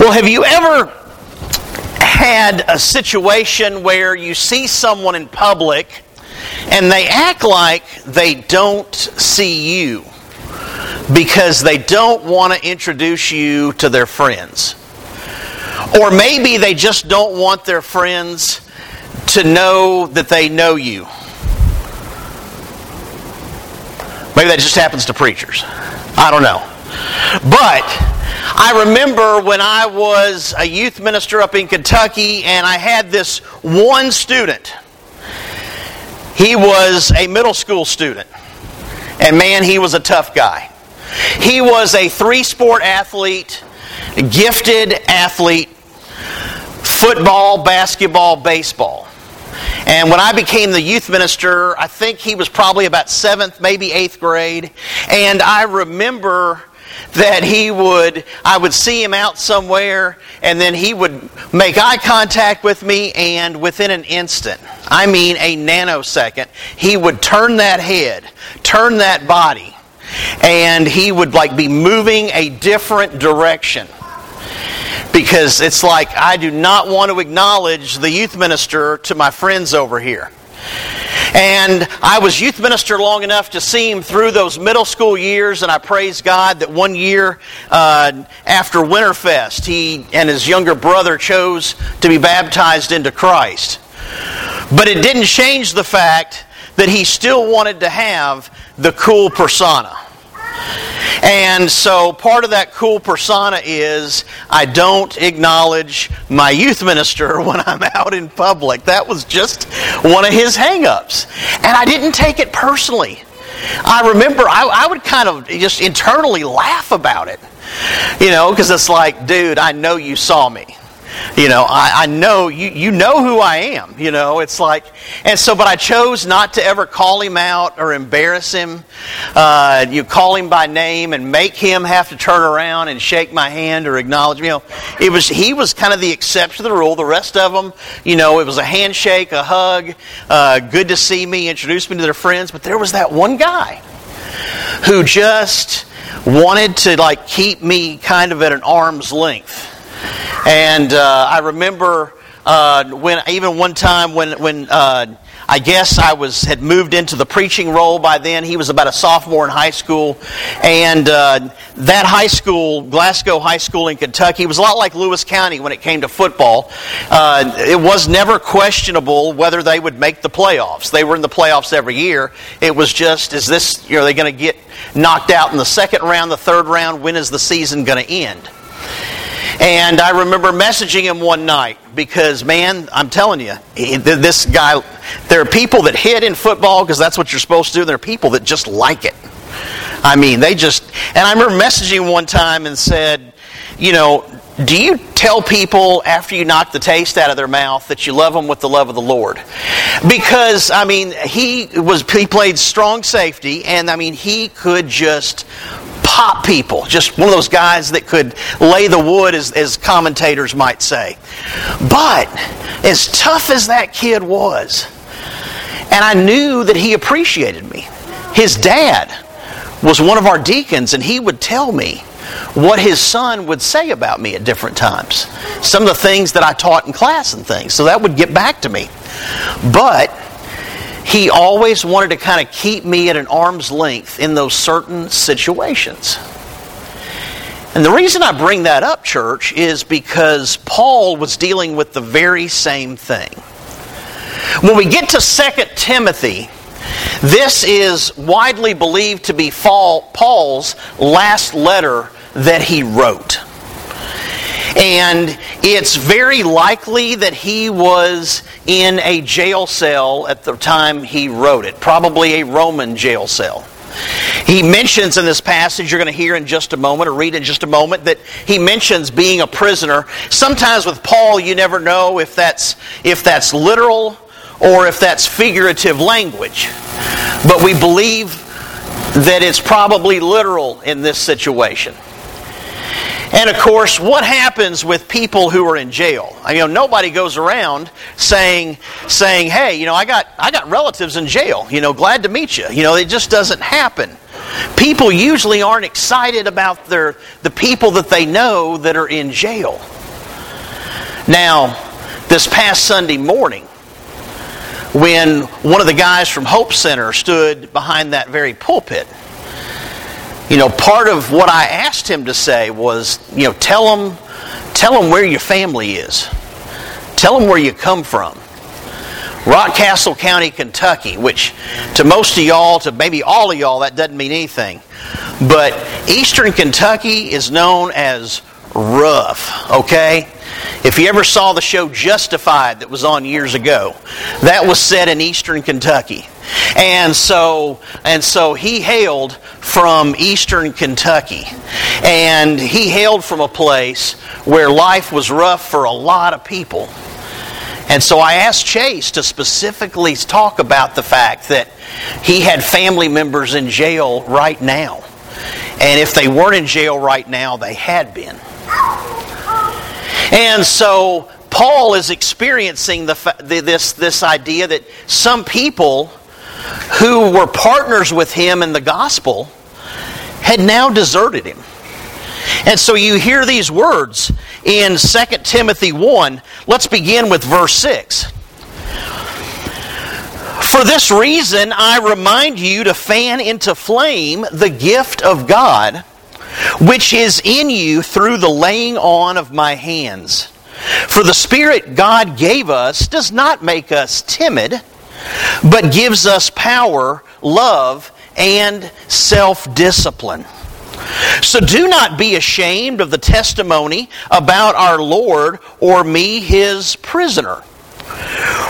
Well, have you ever had a situation where you see someone in public and they act like they don't see you because they don't want to introduce you to their friends? Or maybe they just don't want their friends to know that they know you. Maybe that just happens to preachers. I don't know. But I remember when I was a youth minister up in Kentucky and I had this one student. He was a middle school student. And man, he was a tough guy. He was a three sport athlete, gifted athlete, football, basketball, baseball. And when I became the youth minister, I think he was probably about seventh, maybe eighth grade. And I remember that he would, I would see him out somewhere, and then he would make eye contact with me, and within an instant, I mean a nanosecond, he would turn that head, turn that body, and he would like be moving a different direction because it's like I do not want to acknowledge the youth minister to my friends over here. And I was youth minister long enough to see him through those middle school years, and I praise God that one year uh, after Winterfest, he and his younger brother chose to be baptized into Christ. But it didn't change the fact that he still wanted to have the cool persona. And so part of that cool persona is I don't acknowledge my youth minister when I'm out in public. That was just one of his hangups. And I didn't take it personally. I remember I, I would kind of just internally laugh about it. You know, because it's like, dude, I know you saw me. You know, I, I know you, you know who I am. You know, it's like, and so, but I chose not to ever call him out or embarrass him. Uh, you call him by name and make him have to turn around and shake my hand or acknowledge me. You know, it was he was kind of the exception to the rule. The rest of them, you know, it was a handshake, a hug, uh, good to see me, introduce me to their friends. But there was that one guy who just wanted to like keep me kind of at an arm's length. And uh, I remember uh, when even one time when when uh, I guess I was had moved into the preaching role by then. He was about a sophomore in high school, and uh, that high school, Glasgow High School in Kentucky, was a lot like Lewis County when it came to football. Uh, it was never questionable whether they would make the playoffs. They were in the playoffs every year. It was just, is this? You know, are they going to get knocked out in the second round, the third round? When is the season going to end? And I remember messaging him one night because, man, I'm telling you, this guy, there are people that hit in football because that's what you're supposed to do. And there are people that just like it. I mean, they just, and I remember messaging one time and said, you know, do you tell people after you knock the taste out of their mouth that you love them with the love of the Lord? Because I mean, he was he played strong safety, and I mean he could just pop people. Just one of those guys that could lay the wood, as, as commentators might say. But as tough as that kid was, and I knew that he appreciated me, his dad was one of our deacons, and he would tell me what his son would say about me at different times. Some of the things that I taught in class and things. So that would get back to me. But he always wanted to kind of keep me at an arm's length in those certain situations. And the reason I bring that up, church, is because Paul was dealing with the very same thing. When we get to 2 Timothy, this is widely believed to be Paul's last letter that he wrote. And it's very likely that he was in a jail cell at the time he wrote it, probably a Roman jail cell. He mentions in this passage, you're going to hear in just a moment, or read in just a moment, that he mentions being a prisoner. Sometimes with Paul, you never know if that's, if that's literal or if that's figurative language. But we believe that it's probably literal in this situation. And of course, what happens with people who are in jail? I mean, you know, nobody goes around saying, saying, "Hey, you know, I got I got relatives in jail. You know, glad to meet you." You know, it just doesn't happen. people usually aren't excited about their, the people that they know that are in jail. Now, this past Sunday morning, when one of the guys from Hope Center stood behind that very pulpit, you know, part of what I asked him to say was, you know, tell them, tell them where your family is. Tell them where you come from. Rockcastle County, Kentucky, which to most of y'all, to maybe all of y'all, that doesn't mean anything. But Eastern Kentucky is known as rough, okay? If you ever saw the show Justified that was on years ago, that was set in Eastern Kentucky. And so, and so he hailed from eastern Kentucky. And he hailed from a place where life was rough for a lot of people. And so I asked Chase to specifically talk about the fact that he had family members in jail right now. And if they weren't in jail right now, they had been. And so Paul is experiencing the, this, this idea that some people who were partners with him in the gospel had now deserted him. And so you hear these words in 2 Timothy 1. Let's begin with verse 6. For this reason, I remind you to fan into flame the gift of God, which is in you through the laying on of my hands. For the Spirit God gave us does not make us timid but gives us power, love, and self discipline. So do not be ashamed of the testimony about our Lord or me, his prisoner.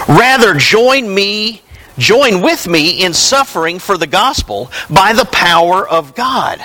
Rather, join me, join with me in suffering for the gospel by the power of God.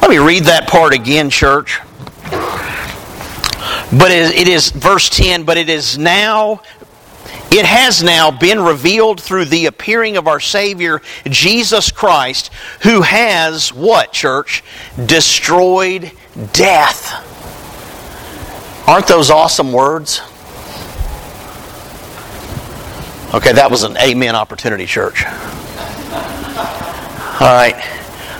Let me read that part again, church. But it is, verse 10, but it is now it has now been revealed through the appearing of our Savior, Jesus Christ, who has, what, church? Destroyed death. Aren't those awesome words? Okay, that was an amen opportunity, church. All right.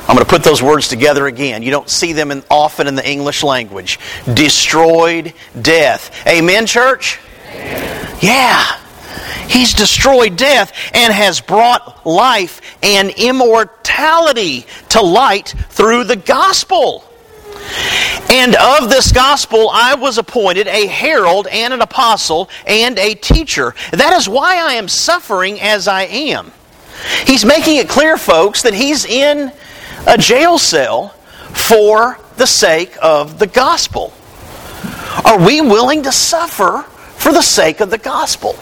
I'm going to put those words together again. You don't see them in, often in the English language. Destroyed death. Amen, church? Amen. Yeah. He's destroyed death and has brought life and immortality to light through the gospel. And of this gospel I was appointed a herald and an apostle and a teacher. That is why I am suffering as I am. He's making it clear, folks, that he's in a jail cell for the sake of the gospel? Are we willing to suffer for the sake of the gospel?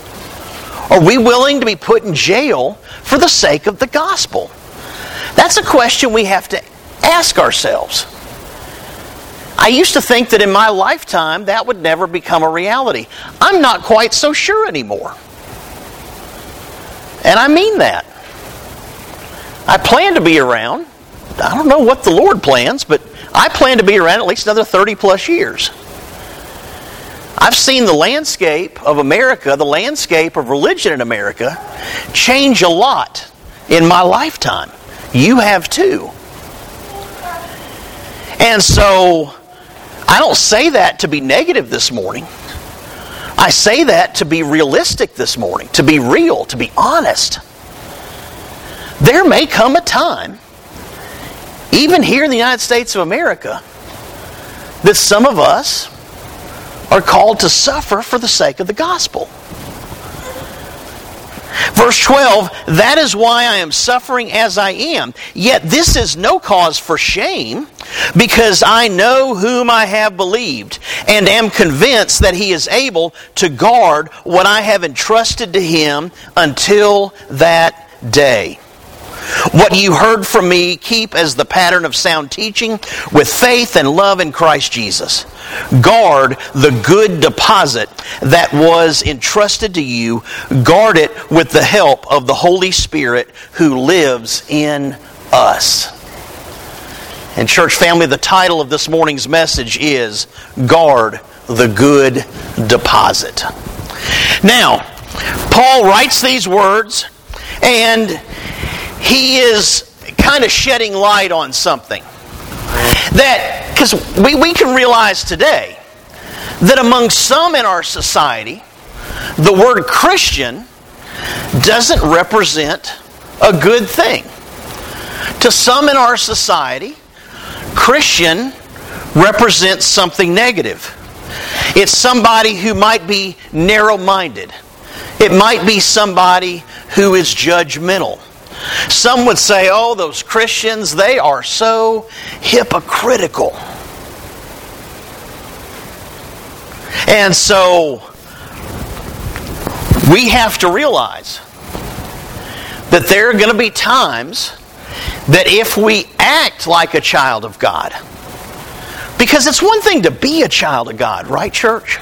Are we willing to be put in jail for the sake of the gospel? That's a question we have to ask ourselves. I used to think that in my lifetime that would never become a reality. I'm not quite so sure anymore. And I mean that. I plan to be around. I don't know what the Lord plans, but I plan to be around at least another 30 plus years. I've seen the landscape of America, the landscape of religion in America, change a lot in my lifetime. You have too. And so, I don't say that to be negative this morning. I say that to be realistic this morning, to be real, to be honest. There may come a time even here in the United States of America, that some of us are called to suffer for the sake of the gospel. Verse 12, that is why I am suffering as I am. Yet this is no cause for shame, because I know whom I have believed, and am convinced that he is able to guard what I have entrusted to him until that day. What you heard from me, keep as the pattern of sound teaching with faith and love in Christ Jesus. Guard the good deposit that was entrusted to you. Guard it with the help of the Holy Spirit who lives in us. And, church family, the title of this morning's message is Guard the Good Deposit. Now, Paul writes these words and he is kind of shedding light on something. That, because we, we can realize today that among some in our society, the word Christian doesn't represent a good thing. To some in our society, Christian represents something negative. It's somebody who might be narrow minded. It might be somebody who is judgmental. Some would say, oh, those Christians, they are so hypocritical. And so we have to realize that there are going to be times that if we act like a child of God, because it's one thing to be a child of God, right, church?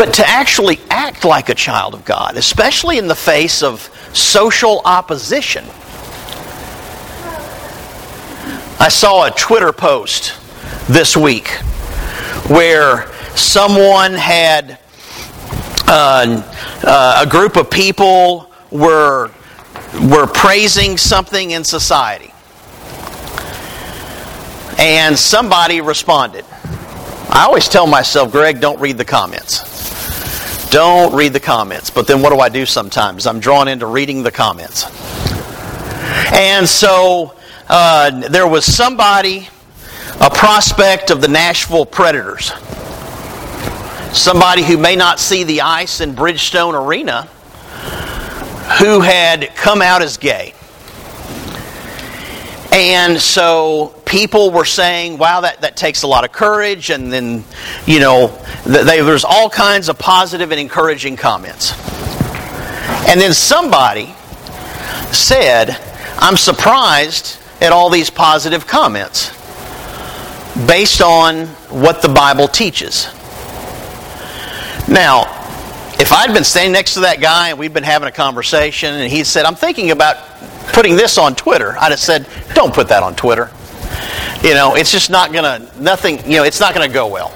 But to actually act like a child of God, especially in the face of social opposition. I saw a Twitter post this week where someone had uh, uh, a group of people were were praising something in society, and somebody responded. I always tell myself, Greg, don't read the comments. Don't read the comments. But then what do I do sometimes? I'm drawn into reading the comments. And so uh, there was somebody, a prospect of the Nashville Predators, somebody who may not see the ice in Bridgestone Arena, who had come out as gay. And so people were saying, wow, that, that takes a lot of courage. And then, you know, they, there's all kinds of positive and encouraging comments. And then somebody said, I'm surprised at all these positive comments based on what the Bible teaches. Now, if I'd been standing next to that guy and we'd been having a conversation and he said, I'm thinking about putting this on Twitter, I'd have said, don't put that on Twitter. You know, it's just not to, nothing, you know, it's not to go well.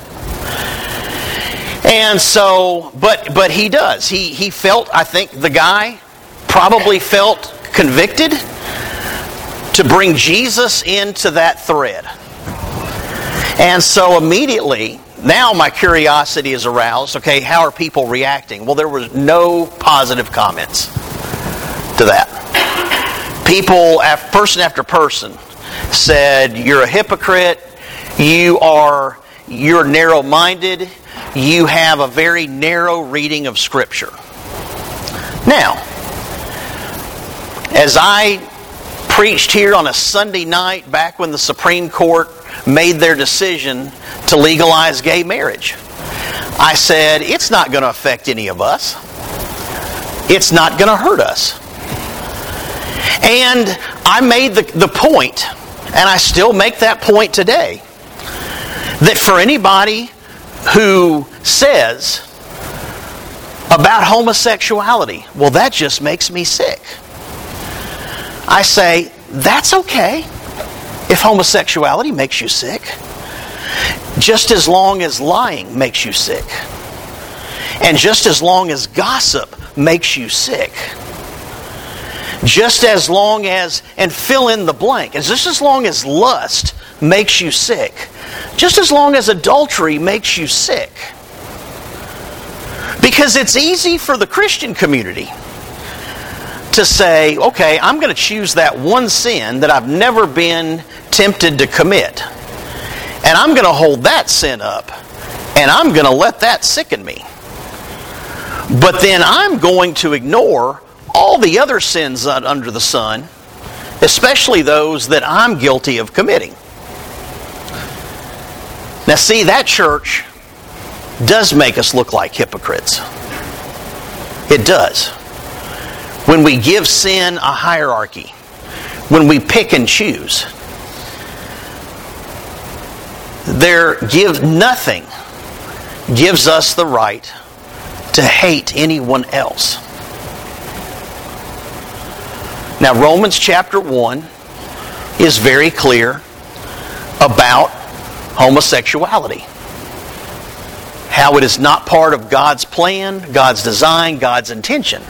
And so, but but he does. He he felt. I think the guy probably felt convicted to bring Jesus into that thread. And so immediately, now my curiosity is aroused. Okay, how are people reacting? Well, there was no positive comments to that. People, person after person, said, You're a hypocrite. You are you're narrow minded. You have a very narrow reading of Scripture. Now, as I preached here on a Sunday night back when the Supreme Court made their decision to legalize gay marriage, I said, it's not going to affect any of us. It's not going to hurt us. And I made the, the point and I still make that point today that for anybody who says about homosexuality, well, that just makes me sick. I say, that's okay if homosexuality makes you sick, just as long as lying makes you sick, and just as long as gossip makes you sick just as long as, and fill in the blank, and just as long as lust makes you sick, just as long as adultery makes you sick. Because it's easy for the Christian community to say, okay, I'm going to choose that one sin that I've never been tempted to commit. And I'm going to hold that sin up. And I'm going to let that sicken me. But then I'm going to ignore all the other sins under the sun, especially those that I'm guilty of committing. Now, see, that church does make us look like hypocrites. It does. when we give sin a hierarchy, when we pick and choose. There give nothing gives us the right to hate anyone else. Now Romans chapter 1 is very clear about homosexuality. How it is not part of God's plan, God's design, God's intention.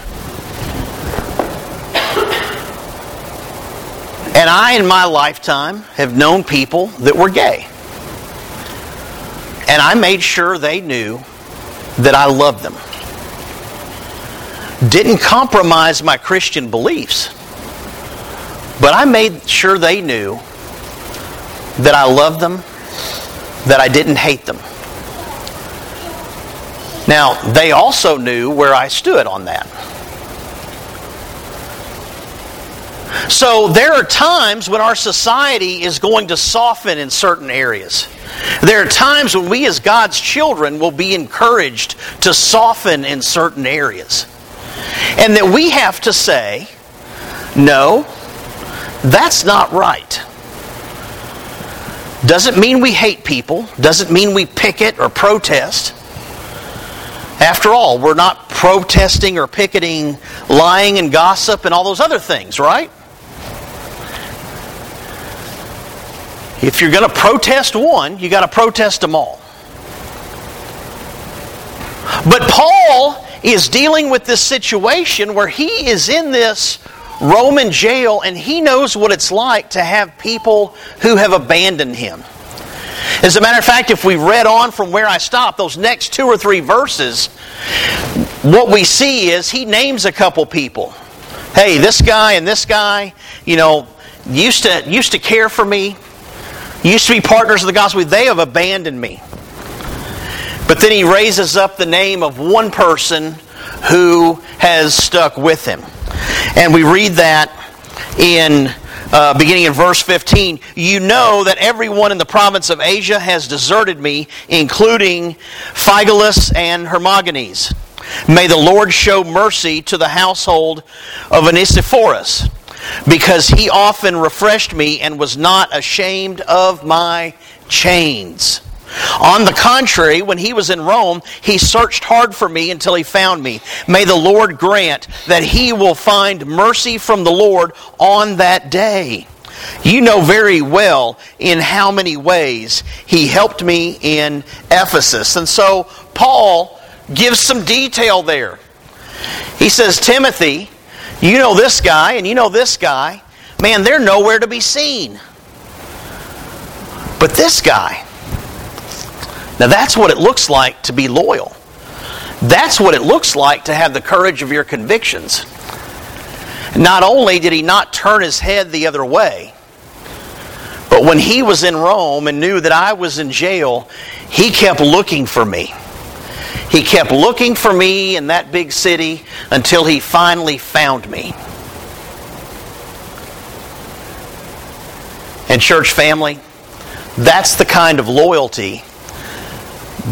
And I, in my lifetime, have known people that were gay. And I made sure they knew that I loved them. Didn't compromise my Christian beliefs, but I made sure they knew that I loved them, that I didn't hate them. Now, they also knew where I stood on that. So there are times when our society is going to soften in certain areas. There are times when we, as God's children, will be encouraged to soften in certain areas. And that we have to say, no, that's not right. Doesn't mean we hate people, doesn't mean we picket or protest. After all, we're not protesting or picketing lying and gossip and all those other things, right? If you're going to protest one, you got to protest them all. But Paul is dealing with this situation where he is in this Roman jail and he knows what it's like to have people who have abandoned him. As a matter of fact, if we read on from where I stopped, those next two or three verses, what we see is he names a couple people. Hey, this guy and this guy, you know, used to used to care for me, used to be partners of the gospel, they have abandoned me. But then he raises up the name of one person who has stuck with him. And we read that in uh, beginning in verse 15. You know that everyone in the province of Asia has deserted me, including Phygelus and Hermogenes. May the Lord show mercy to the household of Onesiphorus because he often refreshed me and was not ashamed of my chains. On the contrary, when he was in Rome, he searched hard for me until he found me. May the Lord grant that he will find mercy from the Lord on that day. You know very well in how many ways he helped me in Ephesus. And so Paul gives some detail there. He says, Timothy, you know this guy and you know this guy. Man, they're nowhere to be seen. But this guy, now that's what it looks like to be loyal. That's what it looks like to have the courage of your convictions. Not only did he not turn his head the other way, but when he was in Rome and knew that I was in jail, he kept looking for me. He kept looking for me in that big city until he finally found me. And, church family, that's the kind of loyalty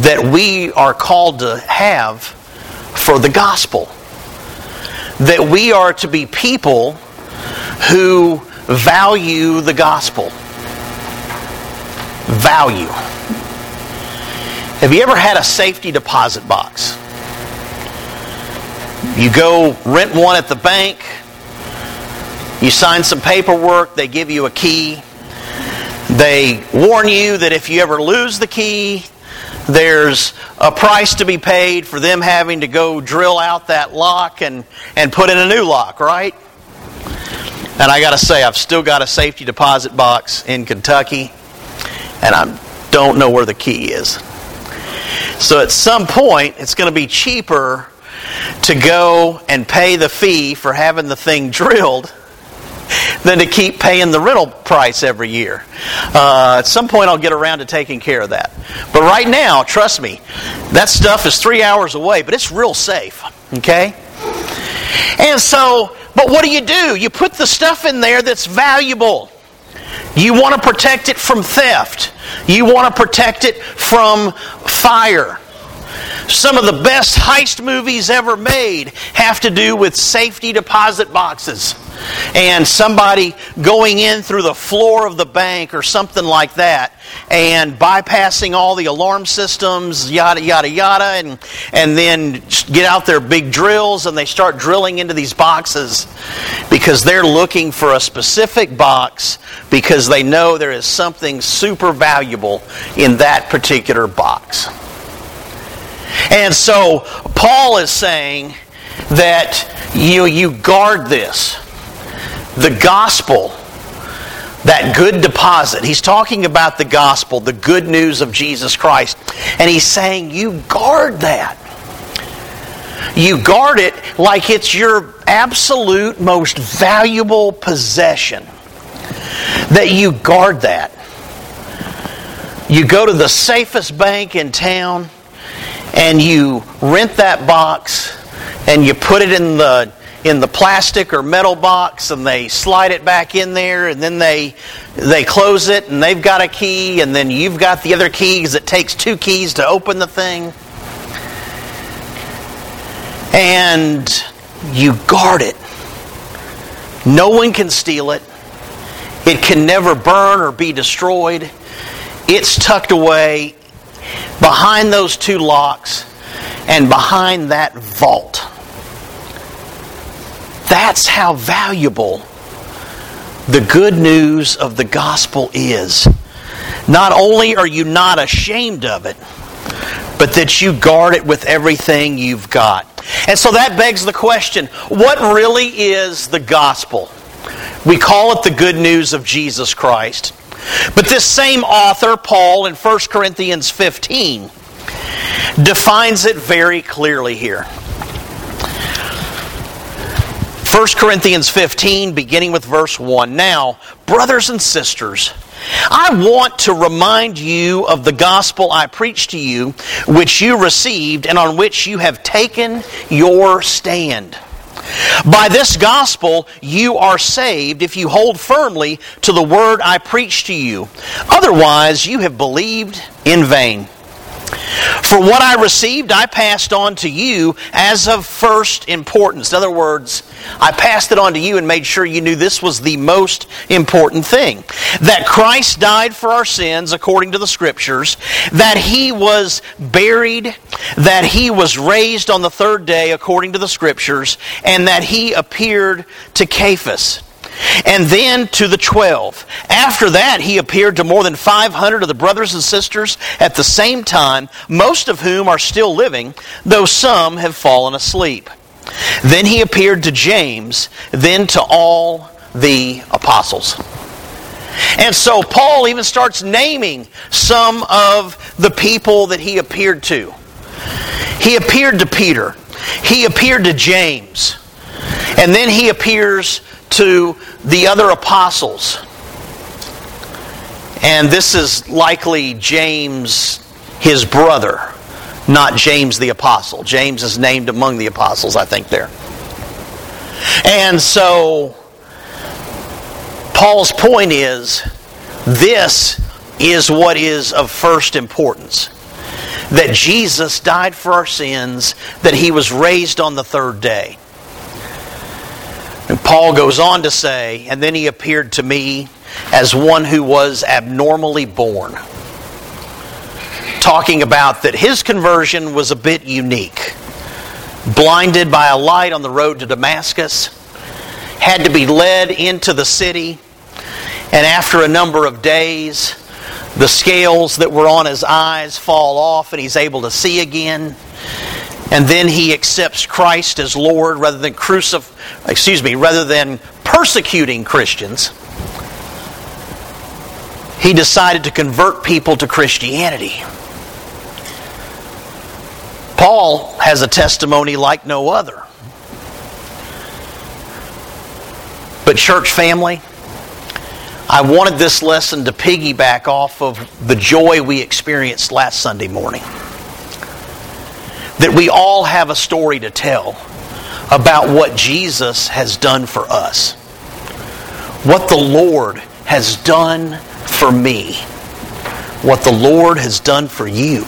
that we are called to have for the gospel. That we are to be people who value the gospel. Value. Have you ever had a safety deposit box? You go rent one at the bank, you sign some paperwork, they give you a key. They warn you that if you ever lose the key, there's a price to be paid for them having to go drill out that lock and, and put in a new lock, right? And I got to say, I've still got a safety deposit box in Kentucky, and I don't know where the key is. So at some point, it's going to be cheaper to go and pay the fee for having the thing drilled than to keep paying the rental price every year. Uh, at some point, I'll get around to taking care of that. But right now, trust me, that stuff is three hours away, but it's real safe. Okay? And so, but what do you do? You put the stuff in there that's valuable. You want to protect it from theft. You want to protect it from fire. Some of the best heist movies ever made have to do with safety deposit boxes and somebody going in through the floor of the bank or something like that and bypassing all the alarm systems, yada, yada, yada, and, and then get out their big drills and they start drilling into these boxes because they're looking for a specific box because they know there is something super valuable in that particular box. And so Paul is saying that you, you guard this. The gospel, that good deposit. He's talking about the gospel, the good news of Jesus Christ. And he's saying you guard that. You guard it like it's your absolute most valuable possession. That you guard that. You go to the safest bank in town and you rent that box and you put it in the in the plastic or metal box and they slide it back in there and then they they close it and they've got a key and then you've got the other keys it takes two keys to open the thing. And you guard it. No one can steal it. It can never burn or be destroyed. It's tucked away behind those two locks and behind that vault. That's how valuable the good news of the gospel is. Not only are you not ashamed of it, but that you guard it with everything you've got. And so that begs the question what really is the gospel? We call it the good news of Jesus Christ. But this same author, Paul, in 1 Corinthians 15, defines it very clearly here. 1 Corinthians 15, beginning with verse 1. Now, brothers and sisters, I want to remind you of the gospel I preached to you, which you received and on which you have taken your stand. By this gospel you are saved if you hold firmly to the word I preached to you. Otherwise, you have believed in vain. For what I received, I passed on to you as of first importance. In other words, I passed it on to you and made sure you knew this was the most important thing. That Christ died for our sins according to the Scriptures, that He was buried, that He was raised on the third day according to the Scriptures, and that He appeared to Cephas and then to the twelve. After that, he appeared to more than 500 of the brothers and sisters at the same time, most of whom are still living, though some have fallen asleep. Then he appeared to James, then to all the apostles. And so Paul even starts naming some of the people that he appeared to. He appeared to Peter, he appeared to James, and then he appears to the other apostles. And this is likely James, his brother, not James the apostle. James is named among the apostles, I think, there. And so, Paul's point is this is what is of first importance that Jesus died for our sins, that he was raised on the third day. And Paul goes on to say, and then he appeared to me as one who was abnormally born. Talking about that his conversion was a bit unique. Blinded by a light on the road to Damascus, had to be led into the city, and after a number of days, the scales that were on his eyes fall off and he's able to see again and then he accepts Christ as Lord rather than crucif- excuse me, rather than persecuting Christians, he decided to convert people to Christianity. Paul has a testimony like no other. But, church family, I wanted this lesson to piggyback off of the joy we experienced last Sunday morning that we all have a story to tell about what Jesus has done for us, what the Lord has done for me, what the Lord has done for you.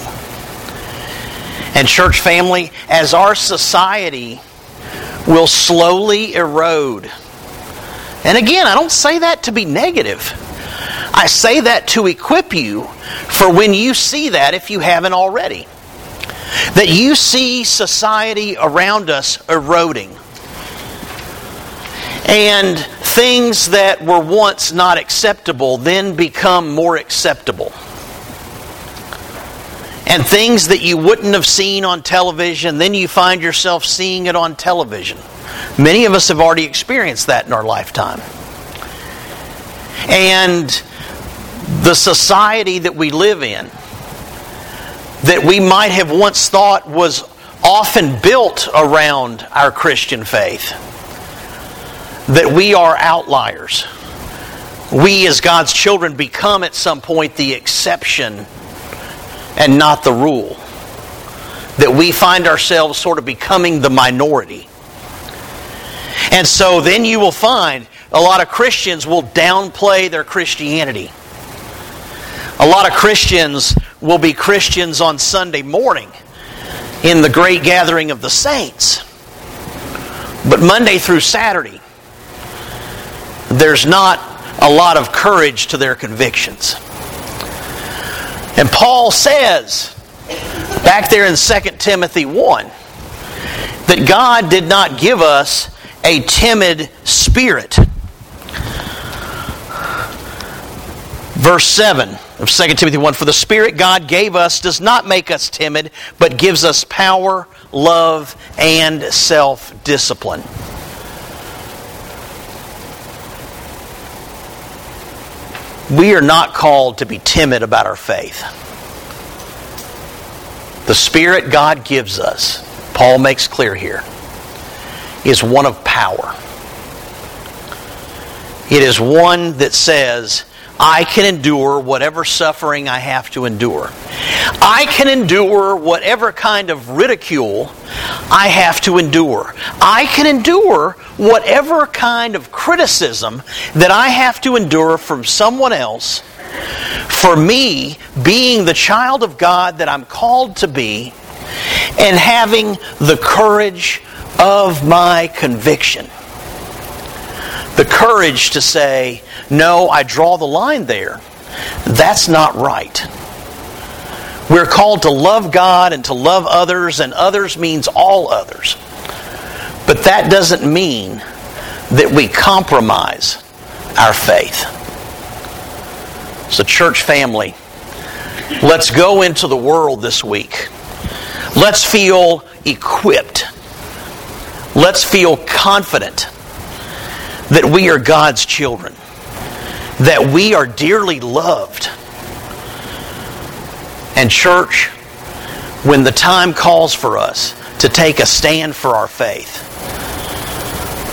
And, church family, as our society will slowly erode. And again, I don't say that to be negative. I say that to equip you for when you see that, if you haven't already. That you see society around us eroding. And things that were once not acceptable then become more acceptable. And things that you wouldn't have seen on television, then you find yourself seeing it on television. Many of us have already experienced that in our lifetime. And the society that we live in, that we might have once thought was often built around our Christian faith, that we are outliers. We, as God's children, become at some point the exception and not the rule. That we find ourselves sort of becoming the minority. And so then you will find a lot of Christians will downplay their Christianity. A lot of Christians will be Christians on Sunday morning in the great gathering of the saints. But Monday through Saturday, there's not a lot of courage to their convictions. And Paul says, back there in 2 Timothy 1, that God did not give us a timid spirit. Verse 7 of 2 Timothy 1 For the Spirit God gave us does not make us timid, but gives us power, love, and self discipline. We are not called to be timid about our faith. The Spirit God gives us, Paul makes clear here, is one of power. It is one that says, I can endure whatever suffering I have to endure. I can endure whatever kind of ridicule I have to endure. I can endure whatever kind of criticism that I have to endure from someone else for me being the child of God that I'm called to be and having the courage of my conviction the courage to say, no, I draw the line there. That's not right. We're called to love God and to love others, and others means all others. But that doesn't mean that we compromise our faith. So, church family, let's go into the world this week. Let's feel equipped. Let's feel confident that we are God's children, that we are dearly loved. And, church, when the time calls for us to take a stand for our faith,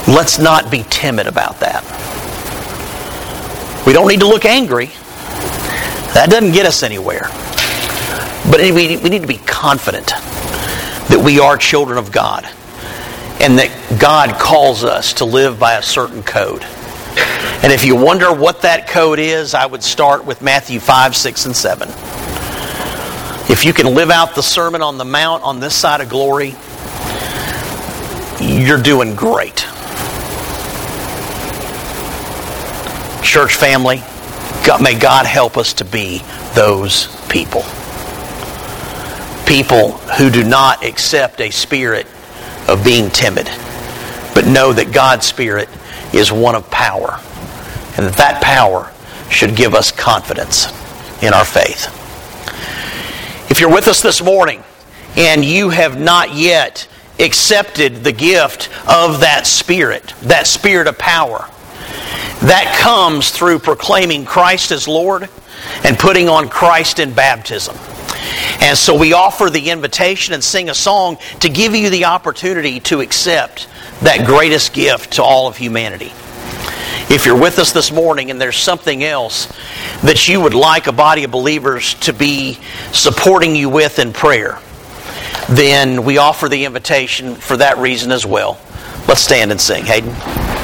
let's not be timid about that. We don't need to look angry. That doesn't get us anywhere. But we need to be confident that we are children of God and that God calls us to live by a certain code. And if you wonder what that code is, I would start with Matthew 5, 6, and 7. If you can live out the Sermon on the Mount on this side of glory, you're doing great. Church family, God, may God help us to be those people. People who do not accept a spirit of being timid, but know that God's Spirit is one of power, and that that power should give us confidence in our faith. If you're with us this morning and you have not yet accepted the gift of that Spirit, that Spirit of power, that comes through proclaiming Christ as Lord and putting on Christ in baptism. And so we offer the invitation and sing a song to give you the opportunity to accept that greatest gift to all of humanity. If you're with us this morning and there's something else that you would like a body of believers to be supporting you with in prayer, then we offer the invitation for that reason as well. Let's stand and sing. Hayden.